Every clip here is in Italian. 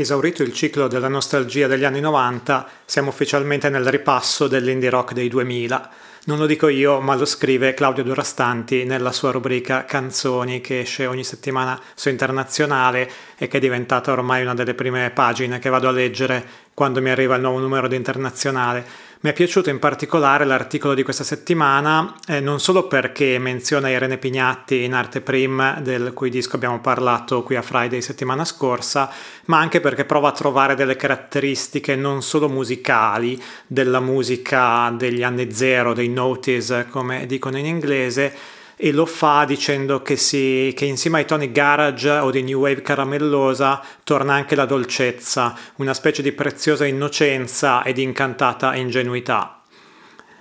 Esaurito il ciclo della nostalgia degli anni 90, siamo ufficialmente nel ripasso dell'indie rock dei 2000. Non lo dico io, ma lo scrive Claudio Durastanti nella sua rubrica Canzoni che esce ogni settimana su Internazionale e che è diventata ormai una delle prime pagine che vado a leggere quando mi arriva il nuovo numero di Internazionale mi è piaciuto in particolare l'articolo di questa settimana, eh, non solo perché menziona Irene Pignatti in arte prim, del cui disco abbiamo parlato qui a Friday settimana scorsa, ma anche perché prova a trovare delle caratteristiche non solo musicali della musica degli anni zero, dei notice come dicono in inglese, e lo fa dicendo che, si, che insieme ai toni garage o di new wave caramellosa torna anche la dolcezza, una specie di preziosa innocenza e di incantata ingenuità.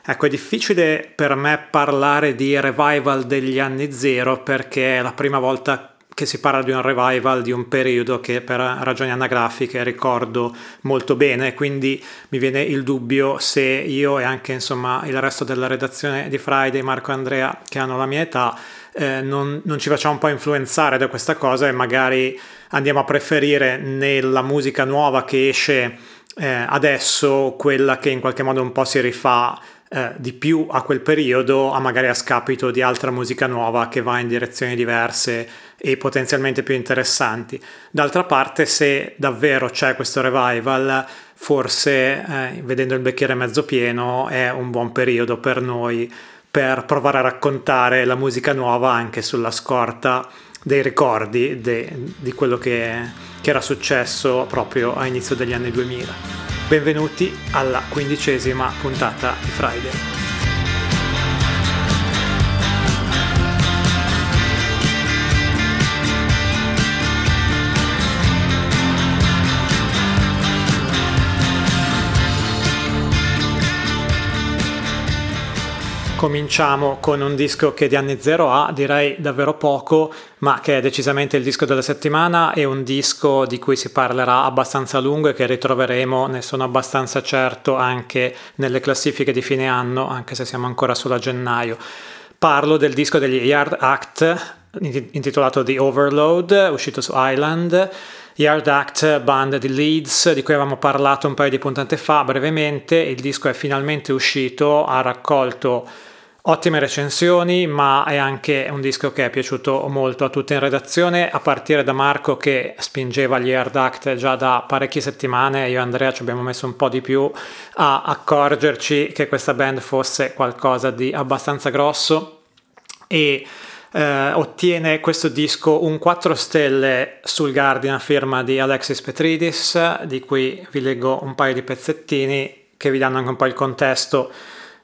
Ecco, è difficile per me parlare di revival degli anni zero perché è la prima volta che si parla di un revival di un periodo che per ragioni anagrafiche ricordo molto bene, quindi mi viene il dubbio se io e anche insomma il resto della redazione di Friday, Marco e Andrea, che hanno la mia età, eh, non, non, ci facciamo un po' influenzare da questa cosa e magari andiamo a preferire nella musica nuova che esce eh, adesso quella che in qualche modo un po' si rifà eh, di più a quel periodo, a magari a scapito di altra musica nuova che va in direzioni diverse e potenzialmente più interessanti. D'altra parte, se davvero c'è questo revival, forse eh, vedendo il bicchiere mezzo pieno è un buon periodo per noi per provare a raccontare la musica nuova anche sulla scorta dei ricordi de, di quello che, che era successo proprio a inizio degli anni 2000. Benvenuti alla quindicesima puntata di Friday. Cominciamo con un disco che di anni zero ha, direi davvero poco, ma che è decisamente il disco della settimana e un disco di cui si parlerà abbastanza a lungo e che ritroveremo, ne sono abbastanza certo, anche nelle classifiche di fine anno, anche se siamo ancora solo a gennaio. Parlo del disco degli Yard Act, intitolato The Overload, uscito su Island. Yard Act, band di Leeds, di cui avevamo parlato un paio di puntate fa brevemente. Il disco è finalmente uscito, ha raccolto Ottime recensioni, ma è anche un disco che è piaciuto molto a tutti in redazione, a partire da Marco che spingeva gli Hard Act già da parecchie settimane, io e Andrea ci abbiamo messo un po' di più a accorgerci che questa band fosse qualcosa di abbastanza grosso e eh, ottiene questo disco un 4 stelle sul Guardian a firma di Alexis Petridis, di cui vi leggo un paio di pezzettini che vi danno anche un po' il contesto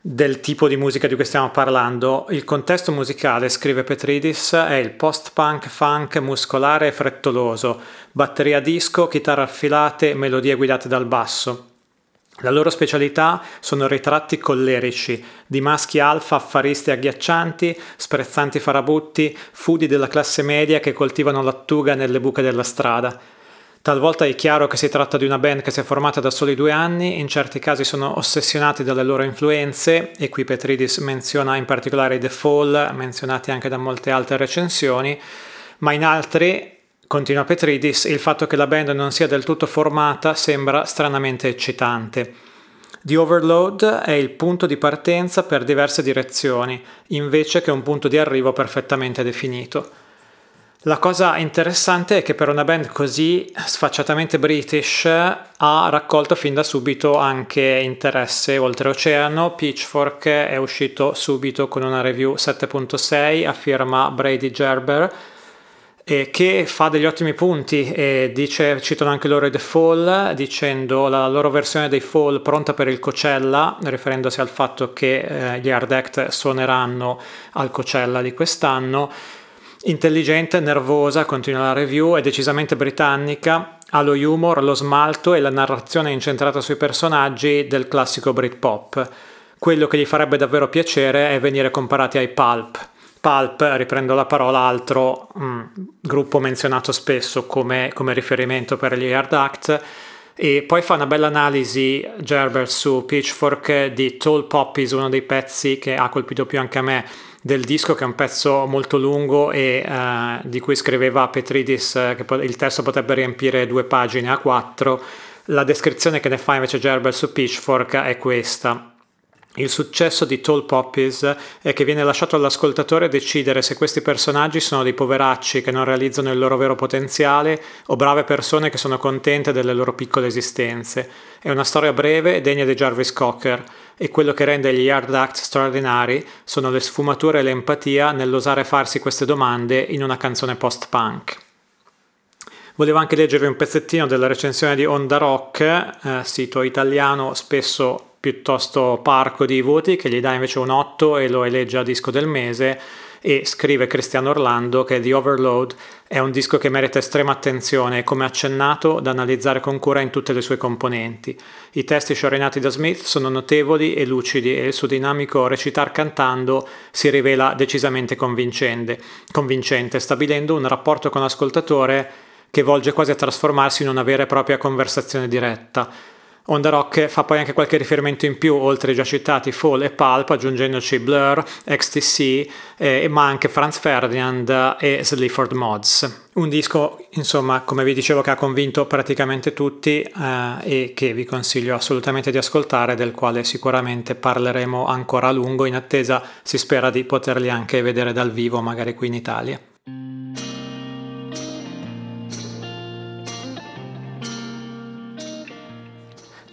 del tipo di musica di cui stiamo parlando. Il contesto musicale, scrive Petridis, è il post-punk funk muscolare e frettoloso, batteria disco, chitarre affilate, melodie guidate dal basso. La loro specialità sono ritratti collerici, di maschi alfa affaristi agghiaccianti, sprezzanti farabutti, fudi della classe media che coltivano lattuga nelle buche della strada. Talvolta è chiaro che si tratta di una band che si è formata da soli due anni, in certi casi sono ossessionati dalle loro influenze, e qui Petridis menziona in particolare i The Fall, menzionati anche da molte altre recensioni, ma in altri, continua Petridis, il fatto che la band non sia del tutto formata sembra stranamente eccitante. The Overload è il punto di partenza per diverse direzioni, invece che un punto di arrivo perfettamente definito. La cosa interessante è che per una band così sfacciatamente british ha raccolto fin da subito anche interesse oltreoceano. Pitchfork è uscito subito con una review 7.6 a firma Brady Gerber e che fa degli ottimi punti e dice, citano anche loro i The Fall dicendo la loro versione dei Fall pronta per il Coachella riferendosi al fatto che eh, gli Hard Act suoneranno al Coachella di quest'anno Intelligente, nervosa, continua la review, è decisamente britannica, ha lo humor, lo smalto e la narrazione incentrata sui personaggi del classico Britpop. Quello che gli farebbe davvero piacere è venire comparati ai Pulp. Pulp, riprendo la parola, altro mm, gruppo menzionato spesso come, come riferimento per gli Hard Act, e poi fa una bella analisi Gerber su Pitchfork di Tall Poppies, uno dei pezzi che ha colpito più anche a me del disco che è un pezzo molto lungo e eh, di cui scriveva Petridis eh, che il testo potrebbe riempire due pagine a quattro. La descrizione che ne fa invece Gerber su Pitchfork è questa. Il successo di Tall Poppies è che viene lasciato all'ascoltatore decidere se questi personaggi sono dei poveracci che non realizzano il loro vero potenziale o brave persone che sono contente delle loro piccole esistenze. È una storia breve e degna di Jarvis Cocker e quello che rende gli Hard Act straordinari sono le sfumature e l'empatia nell'osare farsi queste domande in una canzone post-punk. Volevo anche leggervi un pezzettino della recensione di Onda Rock, eh, sito italiano spesso piuttosto parco di voti che gli dà invece un 8 e lo elegge a disco del mese e scrive Cristiano Orlando che The Overload è un disco che merita estrema attenzione e come accennato da analizzare con cura in tutte le sue componenti. I testi sciorinati da Smith sono notevoli e lucidi e il suo dinamico recitar cantando si rivela decisamente convincente, convincente stabilendo un rapporto con l'ascoltatore che volge quasi a trasformarsi in una vera e propria conversazione diretta Onda Rock fa poi anche qualche riferimento in più, oltre ai già citati Fall e Pulp, aggiungendoci Blur, XTC, eh, ma anche Franz Ferdinand e Sleaford Mods. Un disco, insomma, come vi dicevo, che ha convinto praticamente tutti eh, e che vi consiglio assolutamente di ascoltare, del quale sicuramente parleremo ancora a lungo, in attesa si spera di poterli anche vedere dal vivo, magari qui in Italia.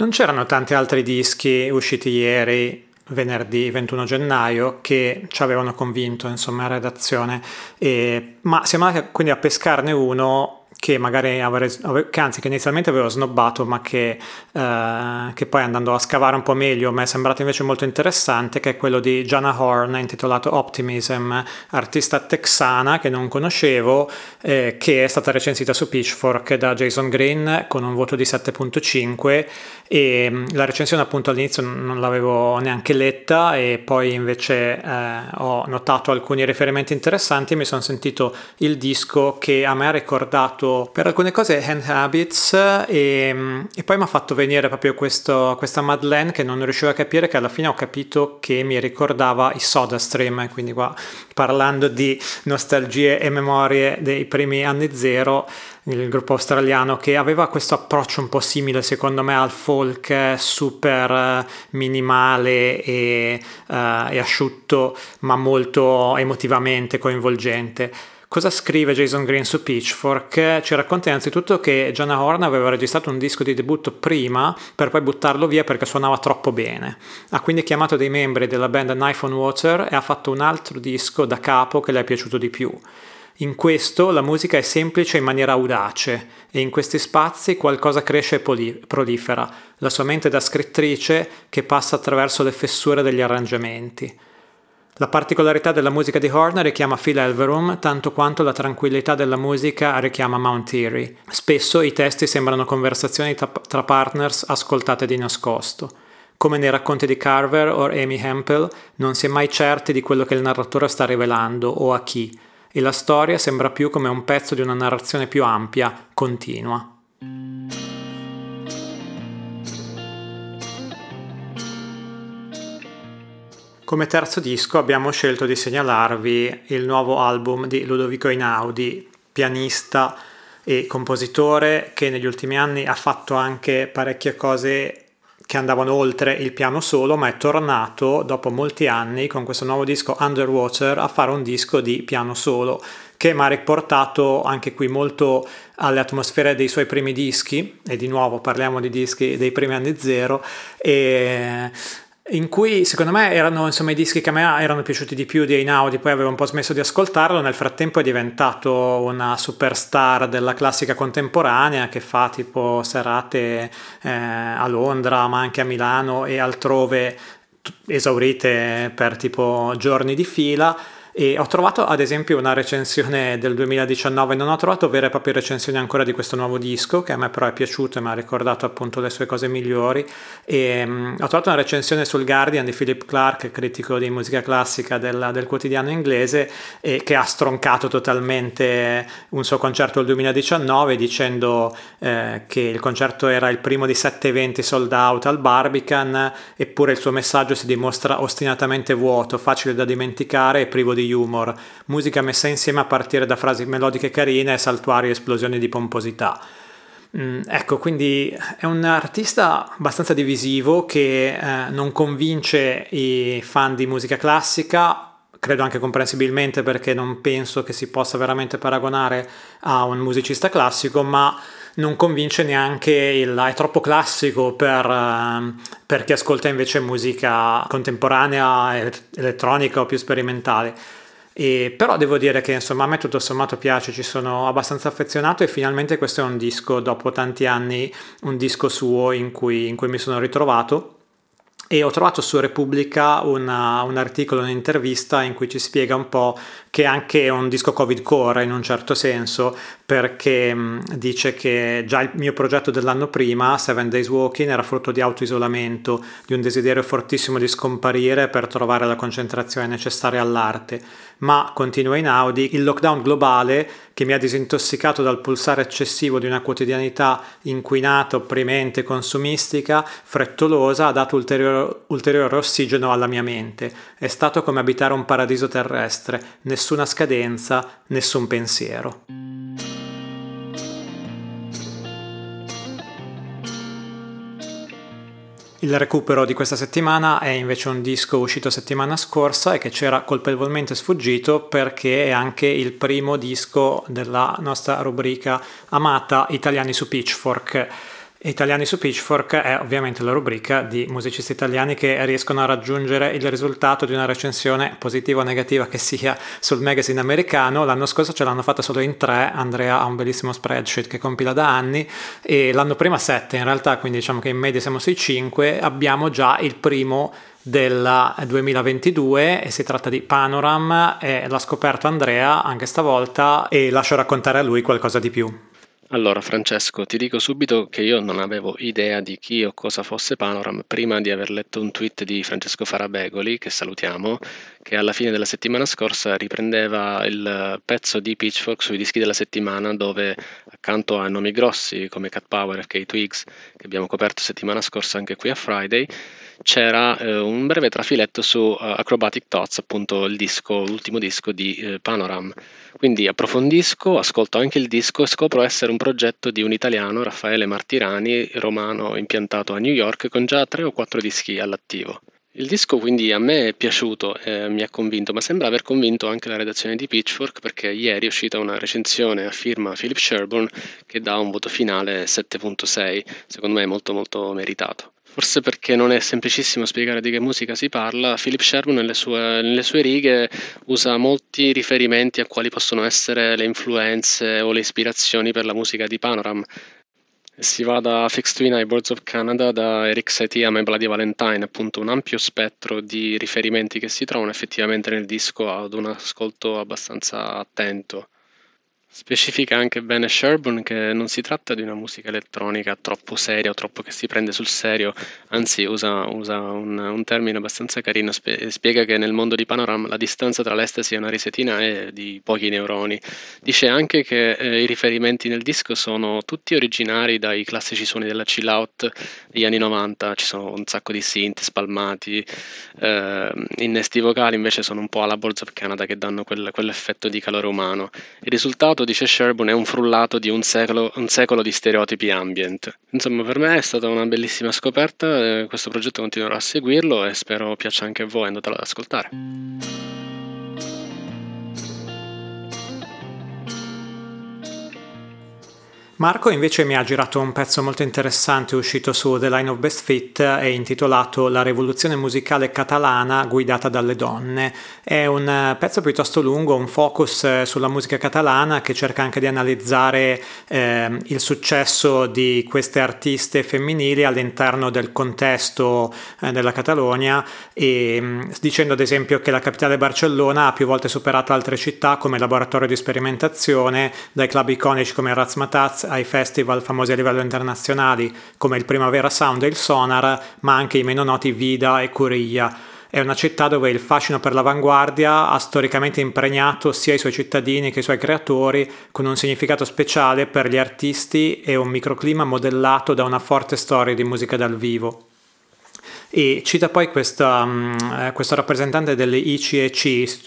Non c'erano tanti altri dischi usciti ieri, venerdì 21 gennaio, che ci avevano convinto, insomma, in redazione, e, ma siamo andati quindi a pescarne uno che magari avrei, che anzi che inizialmente avevo snobbato ma che, eh, che, poi andando a scavare un po' meglio mi è sembrato invece molto interessante che è quello di Jana Horn intitolato Optimism artista texana che non conoscevo eh, che è stata recensita su Pitchfork da Jason Green con un voto di 7.5 e mm, la recensione appunto all'inizio non l'avevo neanche letta e poi invece eh, ho notato alcuni riferimenti interessanti e mi sono sentito il disco che a me ha ricordato per alcune cose Hand Habits e, e poi mi ha fatto venire proprio questo, questa Madeleine che non riuscivo a capire che alla fine ho capito che mi ricordava i Soda Stream quindi qua parlando di nostalgie e memorie dei primi anni zero il gruppo australiano che aveva questo approccio un po' simile secondo me al folk super minimale e, uh, e asciutto ma molto emotivamente coinvolgente Cosa scrive Jason Green su Pitchfork? Ci racconta innanzitutto che Gianna Horn aveva registrato un disco di debutto prima per poi buttarlo via perché suonava troppo bene. Ha quindi chiamato dei membri della band Knife on Water e ha fatto un altro disco da capo che le è piaciuto di più. In questo la musica è semplice in maniera audace e in questi spazi qualcosa cresce e poli- prolifera, la sua mente da scrittrice che passa attraverso le fessure degli arrangiamenti. La particolarità della musica di Horner richiama Phil Elverum tanto quanto la tranquillità della musica richiama Mount Eerie. Spesso i testi sembrano conversazioni tra partners ascoltate di nascosto. Come nei racconti di Carver o Amy Hempel, non si è mai certi di quello che il narratore sta rivelando o a chi, e la storia sembra più come un pezzo di una narrazione più ampia, continua. Come terzo disco abbiamo scelto di segnalarvi il nuovo album di Ludovico Einaudi, pianista e compositore che negli ultimi anni ha fatto anche parecchie cose che andavano oltre il piano solo, ma è tornato dopo molti anni con questo nuovo disco Underwater a fare un disco di piano solo che mi ha riportato anche qui molto alle atmosfere dei suoi primi dischi e di nuovo parliamo di dischi dei primi anni zero e in cui secondo me erano insomma i dischi che a me erano piaciuti di più di Einaudi, poi avevo un po' smesso di ascoltarlo, nel frattempo è diventato una superstar della classica contemporanea che fa tipo serate eh, a Londra ma anche a Milano e altrove esaurite per tipo giorni di fila E ho trovato ad esempio una recensione del 2019, non ho trovato vere e proprie recensioni ancora di questo nuovo disco, che a me però è piaciuto e mi ha ricordato appunto le sue cose migliori. E, um, ho trovato una recensione sul Guardian di Philip Clark, critico di musica classica del, del quotidiano inglese, e che ha stroncato totalmente un suo concerto del 2019 dicendo eh, che il concerto era il primo di sette eventi sold out al Barbican, eppure il suo messaggio si dimostra ostinatamente vuoto, facile da dimenticare e privo di humor, musica messa insieme a partire da frasi melodiche carine e saltuarie esplosioni di pomposità. Mm, ecco, quindi è un artista abbastanza divisivo che eh, non convince i fan di musica classica, credo anche comprensibilmente perché non penso che si possa veramente paragonare a un musicista classico, ma non convince neanche il è troppo classico per, uh, per chi ascolta invece musica contemporanea, elettronica o più sperimentale. E, però devo dire che insomma a me tutto sommato piace, ci sono abbastanza affezionato e finalmente questo è un disco dopo tanti anni, un disco suo in cui, in cui mi sono ritrovato e ho trovato su Repubblica una, un articolo, un'intervista in cui ci spiega un po' che è anche un disco Covid core in un certo senso, perché mh, dice che già il mio progetto dell'anno prima, Seven Days Walking, era frutto di autoisolamento, di un desiderio fortissimo di scomparire per trovare la concentrazione necessaria all'arte. Ma, continua Inaudi, il lockdown globale che mi ha disintossicato dal pulsare eccessivo di una quotidianità inquinata, opprimente, consumistica, frettolosa, ha dato ulteriore, ulteriore ossigeno alla mia mente. È stato come abitare un paradiso terrestre, nessuna scadenza, nessun pensiero. Il recupero di questa settimana è invece un disco uscito settimana scorsa e che c'era colpevolmente sfuggito perché è anche il primo disco della nostra rubrica amata Italiani su Pitchfork Italiani su Pitchfork è ovviamente la rubrica di musicisti italiani che riescono a raggiungere il risultato di una recensione positiva o negativa che sia sul magazine americano. L'anno scorso ce l'hanno fatta solo in tre, Andrea ha un bellissimo spreadsheet che compila da anni e l'anno prima sette in realtà, quindi diciamo che in media siamo sui cinque, abbiamo già il primo del 2022 e si tratta di Panoram l'ha scoperto Andrea anche stavolta e lascio raccontare a lui qualcosa di più. Allora, Francesco, ti dico subito che io non avevo idea di chi o cosa fosse Panoram prima di aver letto un tweet di Francesco Farabegoli, che salutiamo, che alla fine della settimana scorsa riprendeva il pezzo di Pitchfork sui dischi della settimana, dove accanto a nomi grossi come Cat Power e K-Twigs, che abbiamo coperto settimana scorsa anche qui a Friday, c'era eh, un breve trafiletto su uh, Acrobatic Thoughts, appunto il disco, l'ultimo disco di eh, Panoram. Quindi approfondisco, ascolto anche il disco e scopro essere un progetto di un italiano, Raffaele Martirani, romano impiantato a New York, con già tre o quattro dischi all'attivo. Il disco quindi a me è piaciuto, eh, mi ha convinto, ma sembra aver convinto anche la redazione di Pitchfork perché ieri è uscita una recensione a firma Philip Sherburne che dà un voto finale 7.6, secondo me molto molto meritato. Forse perché non è semplicissimo spiegare di che musica si parla, Philip Sherman nelle sue, nelle sue, righe usa molti riferimenti a quali possono essere le influenze o le ispirazioni per la musica di Panoram. Si va da Fixed Twin ai Birds of Canada, da Eric Satie a My Bloody Valentine, appunto un ampio spettro di riferimenti che si trovano effettivamente nel disco ad un ascolto abbastanza attento. Specifica anche bene Sherburne che non si tratta di una musica elettronica troppo seria o troppo che si prende sul serio, anzi usa, usa un, un, termine abbastanza carino, spiega che nel mondo di Panorama la distanza tra l'estasi e una risetina è di pochi neuroni. Dice anche che eh, i riferimenti nel disco sono tutti originari dai classici suoni della chill out degli anni 90, ci sono un sacco di synth spalmati, eh, innesti vocali invece sono un po' alla Boards of Canada che danno quel, quell'effetto di calore umano. Il risultato frullato, dice Sherburne, è un frullato di un secolo, un secolo di stereotipi ambient. Insomma, per me è stata una bellissima scoperta, eh, questo progetto continuerò a seguirlo e spero piaccia anche a voi, andatelo ad ascoltare. Marco invece mi ha girato un pezzo molto interessante uscito su The Line of Best Fit e intitolato La rivoluzione musicale catalana guidata dalle donne. È un pezzo piuttosto lungo, un focus sulla musica catalana che cerca anche di analizzare eh, il successo di queste artiste femminili all'interno del contesto eh, della Catalogna e mm, dicendo ad esempio che la capitale Barcellona ha più volte superato altre città come laboratorio di sperimentazione, dai club iconici come Razmataz ai festival famosi a livello internazionale come il Primavera Sound e il Sonar, ma anche i meno noti Vida e Curiglia. È una città dove il fascino per l'avanguardia ha storicamente impregnato sia i suoi cittadini che i suoi creatori, con un significato speciale per gli artisti e un microclima modellato da una forte storia di musica dal vivo. E cita poi questa, um, questo rappresentante delle ICEC,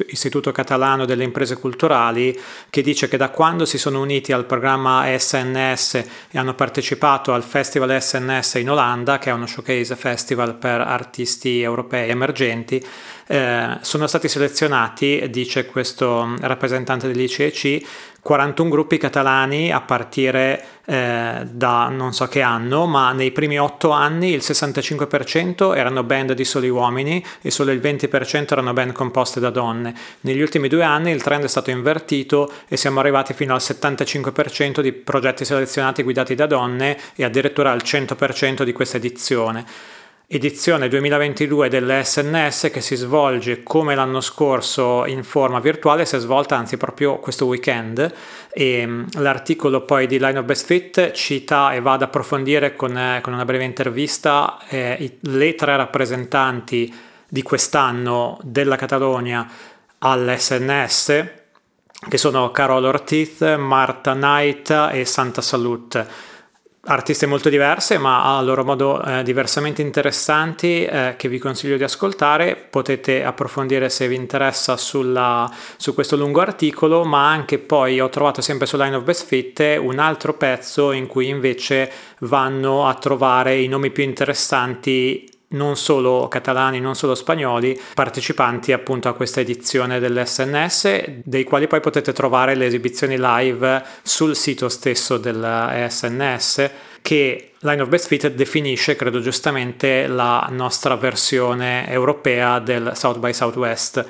Istituto Catalano delle Imprese Culturali, che dice che da quando si sono uniti al programma SNS e hanno partecipato al Festival SNS in Olanda, che è uno showcase festival per artisti europei emergenti, eh, sono stati selezionati, dice questo rappresentante dell'ICEC, 41 gruppi catalani a partire eh, da non so che anno, ma nei primi 8 anni il 65% erano band di soli uomini e solo il 20% erano band composte da donne. Negli ultimi due anni il trend è stato invertito e siamo arrivati fino al 75% di progetti selezionati guidati da donne e addirittura al 100% di questa edizione edizione 2022 dell'SNS che si svolge come l'anno scorso in forma virtuale, si è svolta anzi proprio questo weekend. E mm, l'articolo poi di Line of Best Fit cita e va ad approfondire con, eh, con una breve intervista eh, le tre rappresentanti di quest'anno della Catalogna all'SNS che sono Carol Ortiz, Marta Knight e Santa Salute artiste molto diverse ma a loro modo eh, diversamente interessanti eh, che vi consiglio di ascoltare. Potete approfondire se vi interessa sulla, su questo lungo articolo ma anche poi ho trovato sempre su Line of Best Fit un altro pezzo in cui invece vanno a trovare i nomi più interessanti non solo catalani, non solo spagnoli, partecipanti appunto a questa edizione dell'SNS, dei quali poi potete trovare le esibizioni live sul sito stesso dell'SNS che Line of Best Fit definisce, credo giustamente, la nostra versione europea del South by Southwest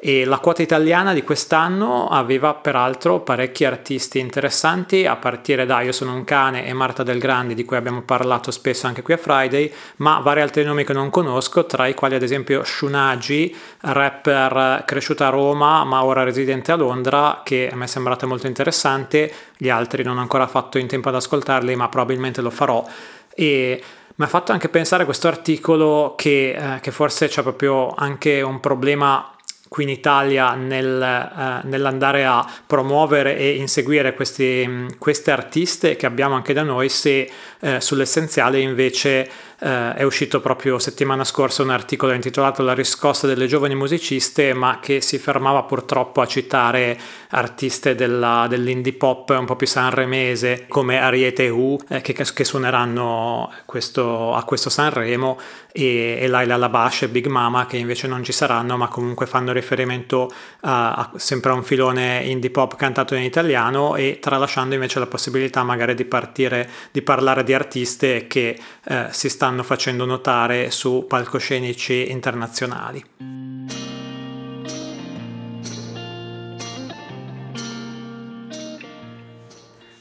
e la quota italiana di quest'anno aveva peraltro parecchi artisti interessanti a partire da Io sono un cane e Marta Del Grandi di cui abbiamo parlato spesso anche qui a Friday ma vari altri nomi che non conosco tra i quali ad esempio Shunagi rapper cresciuta a Roma ma ora residente a Londra che a me è sembrata molto interessante. Gli altri non ho ancora fatto in tempo ad ascoltarli ma probabilmente lo farò. E mi ha fatto anche pensare questo articolo che, eh, che forse c'è proprio anche un problema qui in Italia nel, eh, nell'andare a promuovere e inseguire questi, queste artiste che abbiamo anche da noi se eh, sull'essenziale invece eh, è uscito proprio settimana scorsa un articolo intitolato La riscossa delle giovani musiciste, ma che si fermava purtroppo a citare artiste della, dell'indie pop un po' più sanremese come Ariete U eh, che, che, suoneranno questo, a questo Sanremo e, e Laila Labash e Big Mama che invece non ci saranno ma comunque fanno riferimento a, a, sempre a un filone indie pop cantato in italiano e tralasciando invece la possibilità magari di partire di parlare di artiste che eh, si stanno facendo notare su palcoscenici internazionali.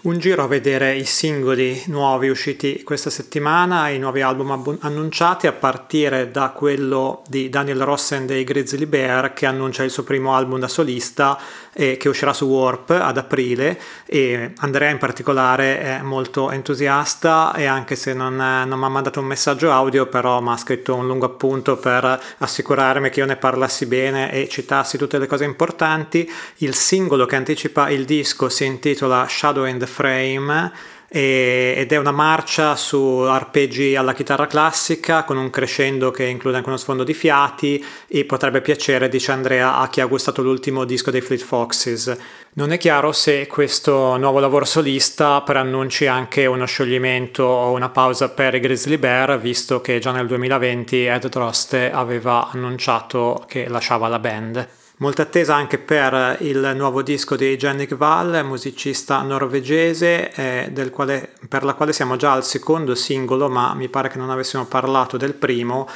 Un giro a vedere i singoli nuovi usciti questa settimana, i nuovi album annunciati a partire da quello di Daniel Rossen dei Grizzly Bear che annuncia il suo primo album da solista e che uscirà su Warp ad aprile e Andrea in particolare è molto entusiasta e anche se non, non mi ha mandato un messaggio audio però mi ha scritto un lungo appunto per assicurarmi che io ne parlassi bene e citassi tutte le cose importanti. Il singolo che anticipa il disco si intitola Shadow in the Frame ed è una marcia su arpeggi alla chitarra classica con un crescendo che include anche uno sfondo di fiati e potrebbe piacere, dice Andrea, a chi ha gustato l'ultimo disco dei Fleet Foxes. Non è chiaro se questo nuovo lavoro solista preannunci anche uno scioglimento o una pausa per i Grizzly Bear, visto che già nel 2020 Ed Droste aveva annunciato che lasciava la band. Molta attesa anche per il nuovo disco di Jannik Wall, musicista norvegese, eh, quale, per la quale siamo già al secondo singolo, ma mi pare che non avessimo parlato del primo.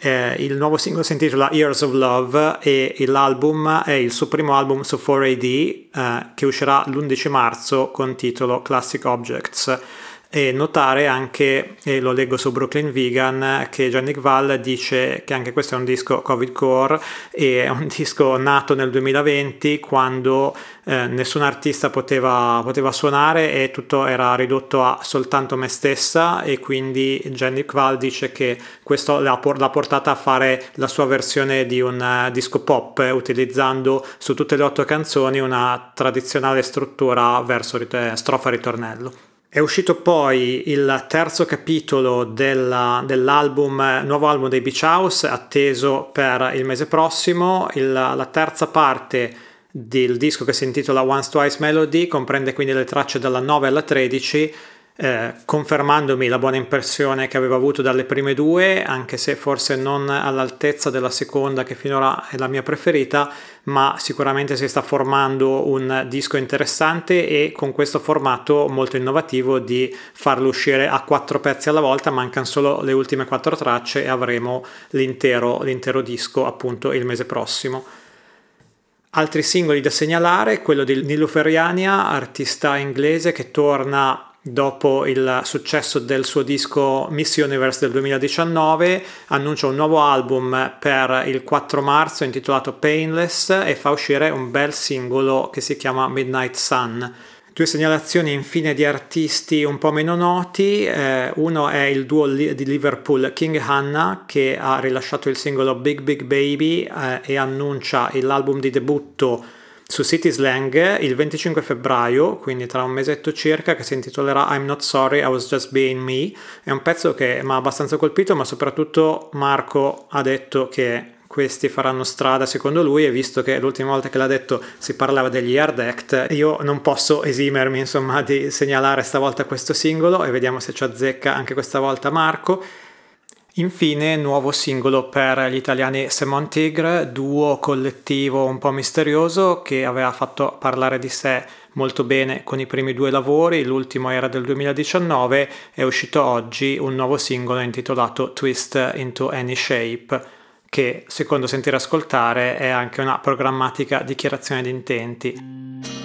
Eh, il nuovo singolo si intitola Years of Love e l'album è il suo primo album su 4AD eh, che uscirà l'11 marzo con titolo Classic Objects e notare anche, e lo leggo su Brooklyn Vegan, che Jannik Val dice che anche questo è un disco Covid Core e è un disco nato nel 2020 quando eh, nessun artista poteva, poteva, suonare e tutto era ridotto a soltanto me stessa e quindi Jannik Val dice che questo l'ha, portata a fare la sua versione di un uh, disco pop utilizzando su tutte le otto canzoni una tradizionale struttura verso rit- strofa ritornello. È uscito poi il terzo capitolo della, dell'album, nuovo album dei Beach House, atteso per il mese prossimo. Il, la terza parte del disco che si intitola Once Twice Melody comprende quindi le tracce dalla 9 alla 13 eh, confermandomi la buona impressione che avevo avuto dalle prime due, anche se forse non all'altezza della seconda che finora è la mia preferita, ma sicuramente si sta formando un disco interessante e con questo formato molto innovativo di farlo uscire a quattro pezzi alla volta, mancano solo le ultime quattro tracce e avremo l'intero, l'intero disco appunto il mese prossimo. Altri singoli da segnalare, quello di Niluferiania, artista inglese che torna dopo il successo del suo disco Miss Universe del 2019, annuncia un nuovo album per il 4 marzo intitolato Painless e fa uscire un bel singolo che si chiama Midnight Sun. Due segnalazioni infine di artisti un po' meno noti, eh, uno è il duo di Liverpool King Hannah che ha rilasciato il singolo Big Big Baby eh, e annuncia l'album di debutto su City Slang il 25 febbraio, quindi tra un mesetto circa, che si intitolerà I'm Not Sorry, I Was Just Being Me. È un pezzo che mi ha abbastanza colpito, ma soprattutto Marco ha detto che questi faranno strada secondo lui e visto che l'ultima volta che l'ha detto si parlava degli Hard Act, io non posso esimermi insomma di segnalare stavolta questo singolo e vediamo se ci azzecca anche questa volta Marco. Infine, nuovo singolo per gli italiani Semon Tigre, duo collettivo un po' misterioso che aveva fatto parlare di sé molto bene con i primi due lavori, l'ultimo era del 2019, è uscito oggi un nuovo singolo intitolato Twist into Any Shape, che secondo Sentire Ascoltare è anche una programmatica dichiarazione di intenti.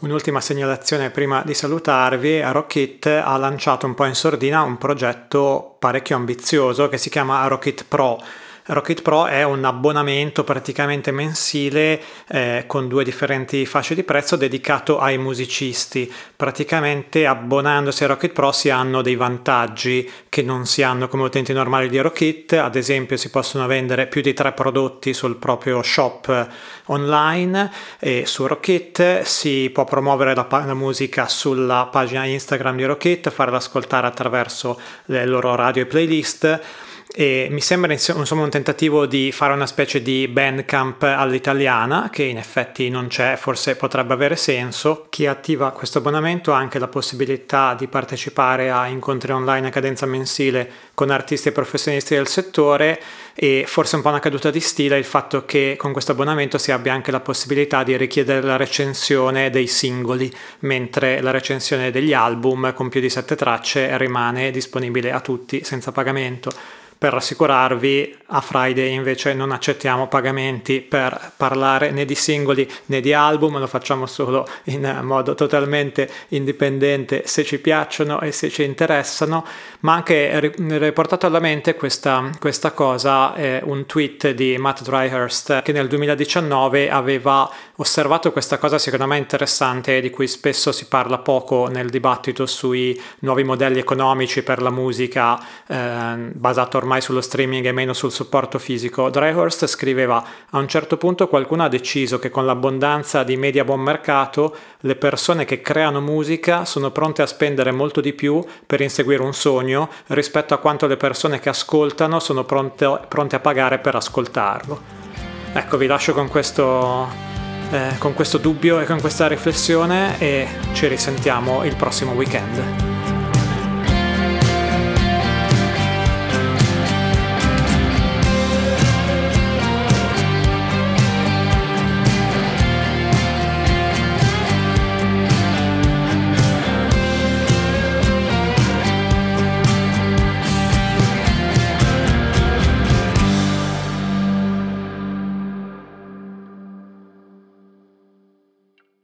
Un'ultima segnalazione prima di salutarvi, Rockit ha lanciato un po' in sordina un progetto parecchio ambizioso che si chiama Rockit Pro Rocket Pro è un abbonamento praticamente mensile eh, con due differenti fasce di prezzo dedicato ai musicisti. Praticamente abbonandosi a Rocket Pro si hanno dei vantaggi che non si hanno come utenti normali di Rocket, ad esempio si possono vendere più di tre prodotti sul proprio shop online e su Rocket si può promuovere la, la musica sulla pagina Instagram di Rocket, farla ascoltare attraverso le loro radio e playlist e mi sembra insomma un tentativo di fare una specie di bandcamp all'italiana che in effetti non c'è, forse potrebbe avere senso. Chi attiva questo abbonamento ha anche la possibilità di partecipare a incontri online a cadenza mensile con artisti e professionisti del settore e forse un po' una caduta di stile il fatto che con questo abbonamento si abbia anche la possibilità di richiedere la recensione dei singoli, mentre la recensione degli album con più di sette tracce rimane disponibile a tutti senza pagamento. Per rassicurarvi, a Friday invece non accettiamo pagamenti per parlare né di singoli né di album, lo facciamo solo in modo totalmente indipendente se ci piacciono e se ci interessano, ma anche riportato alla mente questa, questa cosa è un tweet di Matt Dryhurst che nel 2019 aveva osservato questa cosa secondo me interessante di cui spesso si parla poco nel dibattito sui nuovi modelli economici per la musica eh, basato ormai ormai sullo streaming e meno sul supporto fisico, Dryhurst scriveva a un certo punto qualcuno ha deciso che con l'abbondanza di media buon mercato le persone che creano musica sono pronte a spendere molto di più per inseguire un sogno rispetto a quanto le persone che ascoltano sono pronte, pronte a pagare per ascoltarlo. Ecco, vi lascio con questo, eh, con questo dubbio e con questa riflessione e ci risentiamo il prossimo weekend.